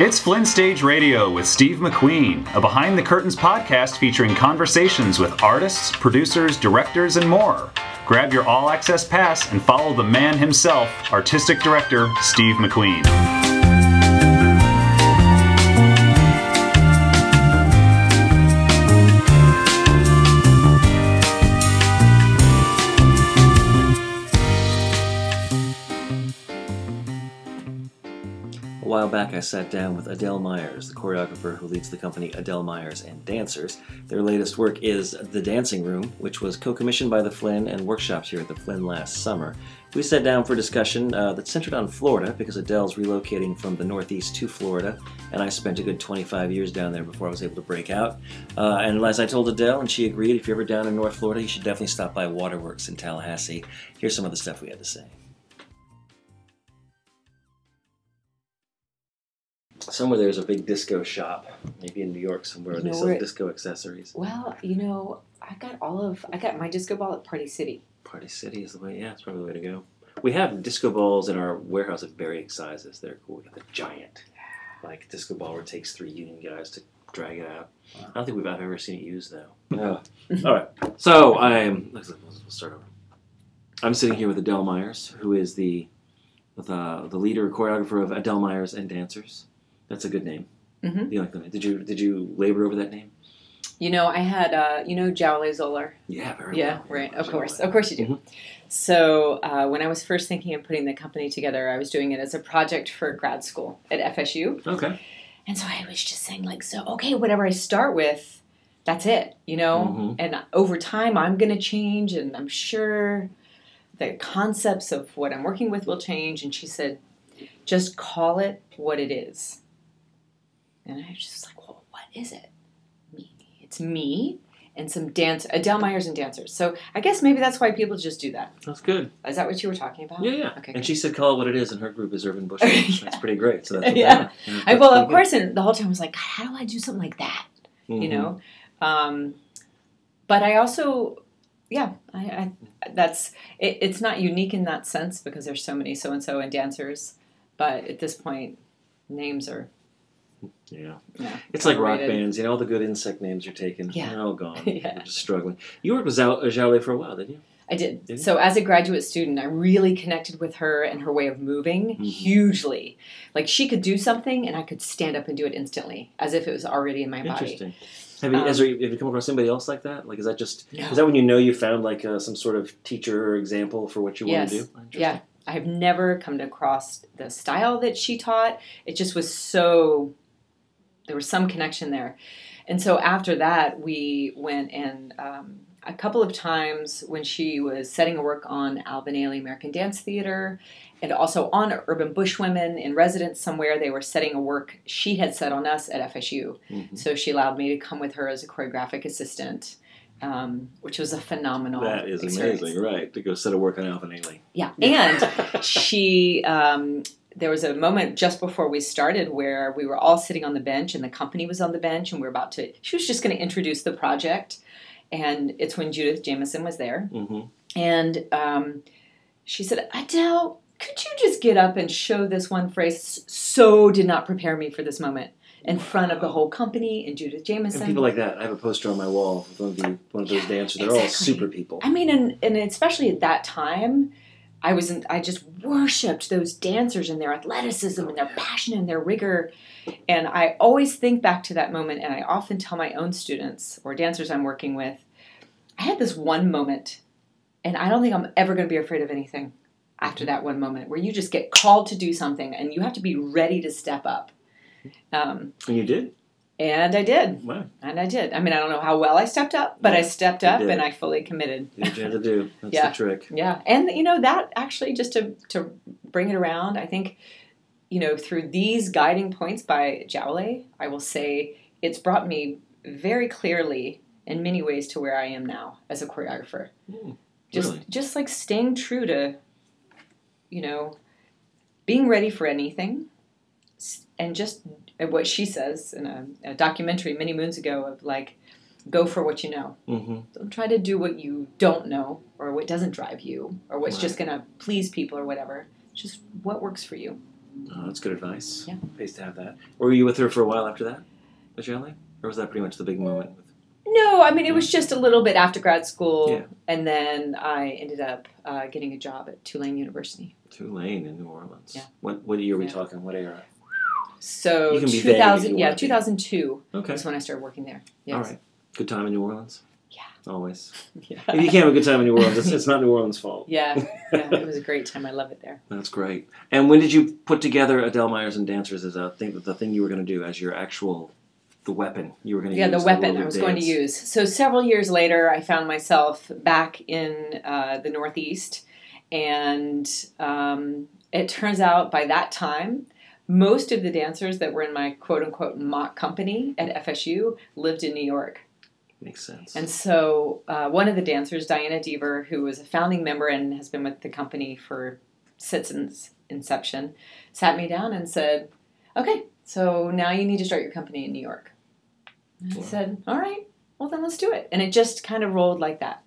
It's Flynn Stage Radio with Steve MacQueen, a behind the curtains podcast featuring conversations with artists, producers, directors, and more. Grab your all access pass and follow the man himself, artistic director Steve MacQueen. Sat down with Adele Myers, the choreographer who leads the company Adele Myers and Dancers. Their latest work is The Dancing Room, which was co commissioned by the Flynn and workshopped here at the Flynn last summer. We sat down for a discussion uh, that centered on Florida because Adele's relocating from the Northeast to Florida, and I spent a good 25 years down there before I was able to break out. Uh, and as I told Adele, and she agreed, if you're ever down in North Florida, you should definitely stop by Waterworks in Tallahassee. Here's some of the stuff we had to say. Somewhere there's a big disco shop, maybe in New York somewhere. You They sell disco accessories. Well, you know, I got all of I got my disco ball at Party City. Party City is the way. Yeah, it's probably the way to go. We have disco balls in our warehouse of varying sizes. They're cool. We got the giant, like disco ball where it takes three union guys to drag it out. I don't think we've I've ever seen it used though. No. All right. So I'm. Let's, let's start over. I'm sitting here with Adele Myers, who is the the the leader choreographer of Adele Myers and Dancers. That's a good name. Mhm. You like the name? Did you did you labor over that name? You know, I had uh, you know Jawole Zollar. Yeah, very Yeah, well. right. Of course, of course you do. Mhm. So uh, when I was first thinking of putting the company together, I was doing it as a project for grad school at FSU, Okay. and so I was just saying like, so okay, whatever I start with, that's it, you know. Mhm. And over time, I'm going to change, and I'm sure the concepts of what I'm working with will change. And she said, just call it what it is. And I was just like, well, what is it? Me. It's me and some dance, Adele Myers and dancers. So I guess maybe that's why people just do that. That's good. Is that what you were talking about? Yeah, yeah. Okay. And she said, "Call it what it is," and her group is Urban Bush. Yeah. That's pretty great. So that's Yeah. are. I, well, of course, and the whole time I was like, how do I do something like that? pretty You know? Um, but I also, yeah, I, I that's it, it's not unique in that sense because there's so many so and so and dancers. But at this point, names are. Yeah. yeah. It's like rock bands. You know, all the good insect names you're taken. Yeah. They're all gone. Yeah. We're just struggling. You worked with Zhao Zhao for a while, didn't you? I did. Did? So as a graduate student, I really connected with her and her way of moving Mhm. hugely. Like she could do something and I could stand up and do it instantly, as if it was already in my body. Interesting. Have you, Um, has there, have you come across anybody else like that? Like, is that just No. is that when you know you found like uh, some sort of teacher or example for what you want to do? Yeah. I have never come across the style that she taught. It just was so there was some connection there. And so after that, we went and um, a couple of times when she was setting a work on Alvin Ailey American Dance Theater and also on Urban Bush Women in residence somewhere, they were setting a work she had set on us at FSU. Mhm. So she allowed me to come with her as a choreographic assistant, um, which was a phenomenal That is experience. amazing, right? To go set a work on Alvin Ailey. Yeah, and she um, there was a moment just before we started where we were all sitting on the bench and the company was on the bench and we were about to she was just going to introduce the project. And it's when Judith Jamison was there. Hmm and um, she said adele could you just get up and show this one phrase? So did not prepare me for this moment. In front of the whole company and Judith Jamison. And people like that. I have a poster on my wall with one of the one of those Yeah, dancers. They're all super people. I mean, and, and especially at that time, I was in, I just worshipped those dancers and their athleticism and their passion and their rigor. And I always think back to that moment, and I often tell my own students or dancers I'm working with, I had this one moment, and I don't think I'm ever going to be afraid of anything after that one moment where you just get called to do something and you have to be ready to step up. Um, And you did. And I did, Wow. and I did. I mean, I don't know how well I stepped up, but I stepped up and I fully committed. You had to do. That's Yeah. the trick. Yeah, and you know that actually just to to bring it around, I think you know through these guiding points by Jawole, I will say it's brought me very clearly in many ways to where I am now as a choreographer. Mm, Just really? just like staying true to you know being ready for anything and just uh, what she says in a, a documentary many moons ago of like go for what you know Mm-hmm. don't try to do what you don't know or what doesn't drive you or what's just going to please people or whatever just what works for you Oh, that's good advice. Yeah. Pays to have that. Were you with her for a while after that, Michelle? Or was that pretty much the big moment? No, I mean it was just a little bit after grad school, Yeah. and then I ended up uh, getting a job at Tulane University. Tulane in New Orleans. Yeah. What what year are we Yeah. talking? What era? So You can be vague if you 2000, yeah, want to be. 2002 Okay. is when I started working there. Yes. All right. Good time in New Orleans? Yeah. Always. Yeah. If you can't have a good time in New Orleans, it's, it's not New Orleans' fault. yeah, yeah, it was a great time. I love it there. That's great. And when did you put together Adele Myers and Dancers as a thing, the thing you were going to do, as your actual, the weapon you were going to Yeah, use? the weapon world I was going to use. So several years later, I found myself back in uh, the Northeast, and um, it turns out by that time, most of the dancers that were in my quote unquote mock company at FSU lived in New York. Makes sense. And so uh, one of the dancers, Diana Deaver, who was a founding member and has been with the company for since inception, sat me down and said, "Okay, so now you need to start your company in New York." And I said, "All right, well then let's do it." And it just kind of rolled like that.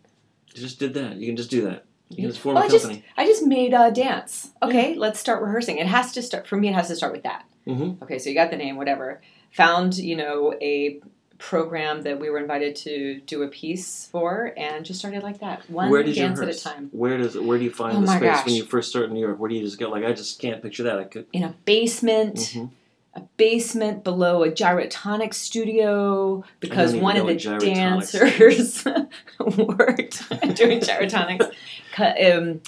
you just did that. You can just do that. You can just form Well, a I just company. I just made a dance. Okay, let's start rehearsing. It has to start for me. It has to start with that. Mhm. Okay, so you got the name, whatever. Found you know a program that we were invited to do a piece for, and just started like that, one Where did you dance at a time. Where does where do you find Oh the space gosh. when you first start in New York? Where do you just go? Like I just can't picture that. I could. In a basement, Mhm. a basement below a gyrotonic studio because one of the dancers worked doing gyrotonics. Um,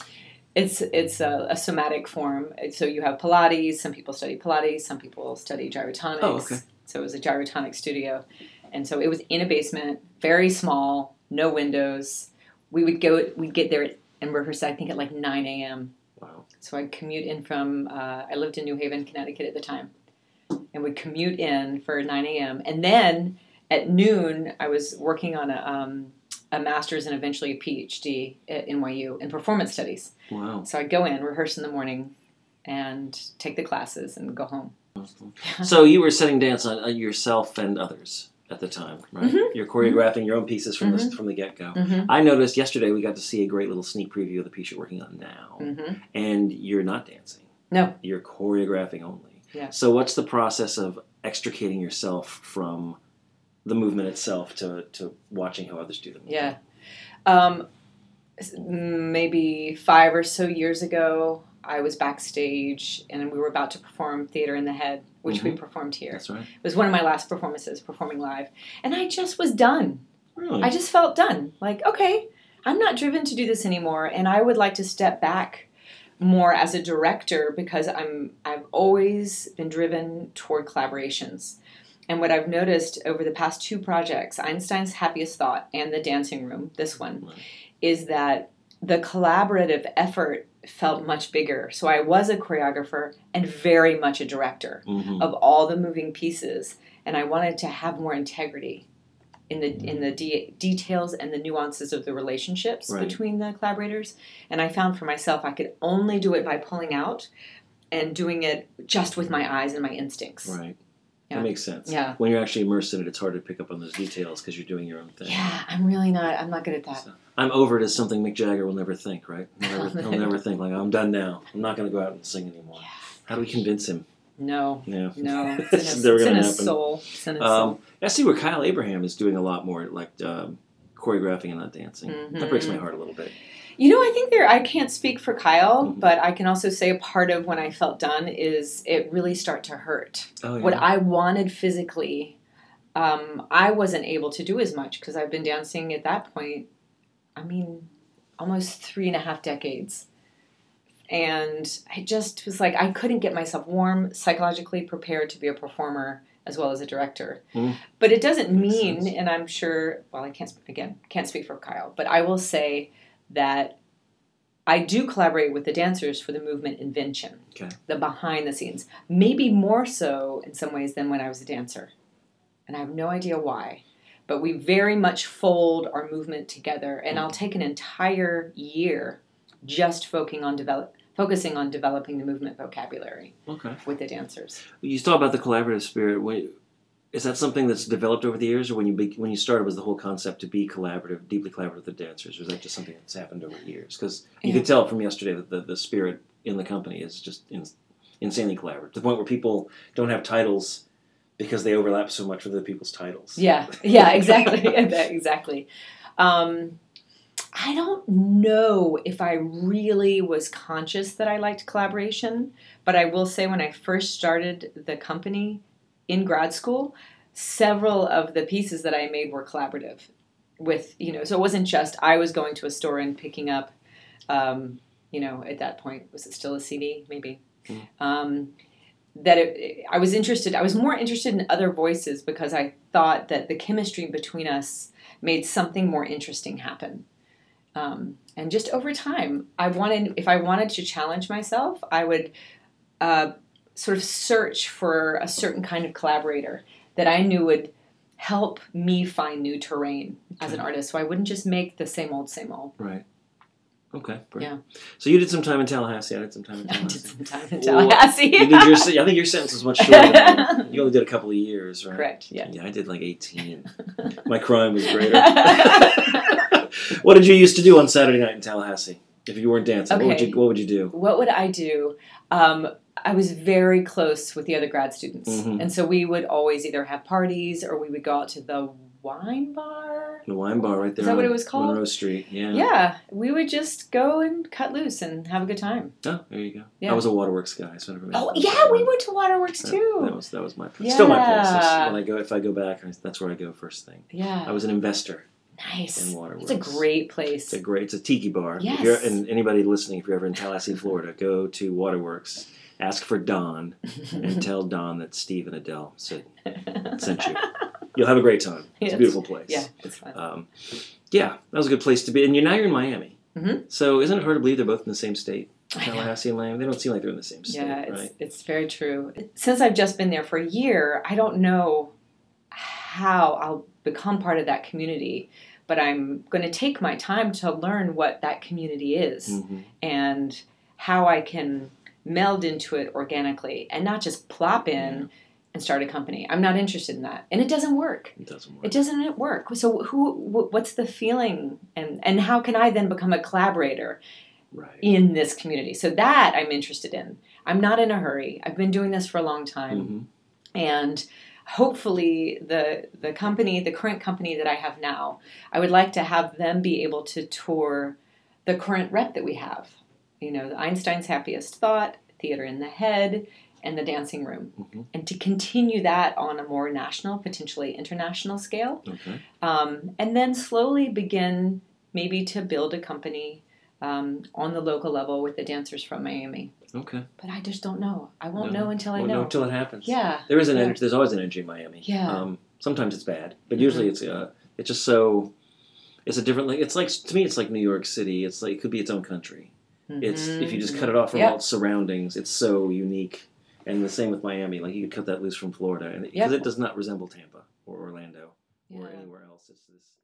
it's it's a, a somatic form. So you have Pilates. Some people study Pilates. Some people study gyrotonics. Oh, okay. So it was a gyrotonic studio, and so it was in a basement, very small, no windows. We would go. We'd get there and rehearse. I think at like nine a.m. Wow. So I'd commute in from, uh, I lived in New Haven, Connecticut at the time, and would commute in for 9 a.m. And then at noon, I was working on a, um, a master's and eventually a PhD at NYU in performance studies. Wow. So I'd go in, rehearse in the morning, and take the classes and go home. So you were setting dance on, yourself and others at the time, right? Mhm. You're choreographing your own pieces from the Mhm. from the get go. Mm-hmm. I noticed yesterday we got to see a great little sneak preview of the piece you're working on now, Mm-hmm. and you're not dancing. No. You're choreographing only. Yeah. So what's the process of extricating yourself from the movement itself to, to watching how others do the movement? Yeah. Um, maybe five or so years ago, I was backstage and we were about to perform Theater in the Head, which we performed here. That's right. It was one of my last performances, performing live. And I just was done. Really? I just felt done. Like, okay, I'm not driven to do this anymore. And I would like to step back more as a director because I'm I've always been driven toward collaborations. And what I've noticed over the past two projects, Einstein's Happiest Thought and The Dancing Room, this one, Right. is that the collaborative effort felt much bigger. So I was a choreographer and very much a director Mhm. of all the moving pieces and i wanted to have more integrity in the in the de- details and the nuances of the relationships Right. between the collaborators and i found for myself i could only do it by pulling out and doing it just with my eyes and my instincts Right. Yeah. That makes sense. Yeah. When you're actually immersed in it, it's hard to pick up on those details because you're doing your own thing. yeah i'm really not i'm not good at that So, I'm over it as something Mick Jagger will never think, right? He'll never, he'll never think like I'm done now. I'm not going to go out and sing anymore. Yeah. How do we convince him? no Yeah, no it's in, his, it's in his soul it's in his Um, I see where Kyle Abraham is doing a lot more, like um, choreographing and not dancing. That breaks my Mhm. heart a little bit. You know, I think there, I can't speak for Kyle, Mhm. but I can also say a part of when I felt done is it really start to hurt. Oh yeah. What I wanted physically, um, I wasn't able to do as much because I've been dancing at that point, I mean, almost three and a half decades. And I just was like, I couldn't get myself warm, psychologically prepared to be a performer as well as a director. Mhm. But it doesn't mean, sense. and I'm sure, well, I can't, again, can't speak for Kyle, but I will say that I do collaborate with the dancers for the movement invention, Okay. the behind the scenes, maybe more so in some ways than when I was a dancer. And I have no idea why. But we very much fold our movement together, and I'll take an entire year just focusing on develop, focusing on developing the movement vocabulary Okay. with the dancers. You talk about the collaborative spirit. When, is that something that's developed over the years, or when you be, when you started was the whole concept to be collaborative, deeply collaborative with the dancers, or is that just something that's happened over the years? Because you Yeah. could tell from yesterday that the, the spirit in the company is just in, insanely collaborative to the point where people don't have titles because they overlap so much with other people's titles. Yeah, yeah, exactly, exactly. Um, I don't know if I really was conscious that I liked collaboration, but I will say when I first started the company in grad school, several of the pieces that I made were collaborative. With you know, so it wasn't just I was going to a store and picking up, um, you know, at that point was it still a CD maybe. Mm. Um, that it, I was interested. I was more interested in other voices because I thought that the chemistry between us made something more interesting happen. Um, and just over time, I wanted, if I wanted to challenge myself, I would uh, sort of search for a certain kind of collaborator that I knew would help me find new terrain as an artist. So I wouldn't just make the same old, same old. Right. Okay. Great. Yeah. So you did some time in Tallahassee. I did some time in I did Tallahassee. some time in Well, Tallahassee. you did your. I think your sentence was much shorter. Than you only did a couple of years, right? Correct. Yeah. Yeah, I did like eighteen. My crime was greater. what did you used to do on Saturday night in Tallahassee? If you weren't dancing, what would you What would you do? what would I do? Um, I was very close with the other grad students, Mhm. and so we would always either have parties or we would go out to the wine bar. The wine bar right there. that what it was called? Monroe Street. Yeah. Yeah, we would just go and cut loose and have a good time. Oh, there you go. Yeah. I was a waterworks guy, so I never. Oh yeah, we went to Waterworks That- too. That was that was my place. Still my place. That's- When I go, if I go back, I- that's where I go first thing. yeah, I was an investor nice. in Waterworks. It's a great place. It's a great. It's a tiki bar. If Yes. you're, and anybody listening, if you're ever in Tallahassee, Florida, go to Waterworks. Ask for Don and tell Don that Steve and Adele said sent you. You'll have a great time. It's Yes. a beautiful place. yeah, it's fun. Um, yeah, that was a good place to be. And you're now you're in Miami. Mhm. So isn't it hard to believe they're both in the same state? Tallahassee and Miami. They don't seem like they're in the same state, Yeah, it's right? it's very true. Since I've just been there for a year, I don't know how I'll become part of that community, but I'm going to take my time to learn what that community is hmm and how I can meld into it organically and not just plop in Yeah. and start a company. I'm not interested in that, and it doesn't work. It doesn't work. It doesn't work. So who? What's the feeling, and and how can I then become a collaborator? right. in this community. So that I'm interested in. I'm not in a hurry. I've been doing this for a long time, hmm and hopefully the the company, the current company that I have now, I would like to have them be able to tour the current rep that we have. You know, the Einstein's Happiest Thought, Theater in the Head, and the Dancing Room, hmm and to continue that on a more national, potentially international scale Okay. um, and then slowly begin maybe to build a company um, on the local level with the dancers from Miami. Okay. But I just don't know. I won't No. know until I Won't know. until it happens. yeah. There is an Yeah. energy. There's always an energy in Miami. Yeah. Um, sometimes it's bad, but usually it's uh, it's just so. It's a different. Like, it's like to me, it's like New York City. It's like it could be its own country. It's if you just cut it off from Yeah. all its surroundings, it's so unique. And the same with Miami. Like you could cut that loose from Florida, and because Yeah. it does not resemble Tampa or Orlando or anywhere else. It's this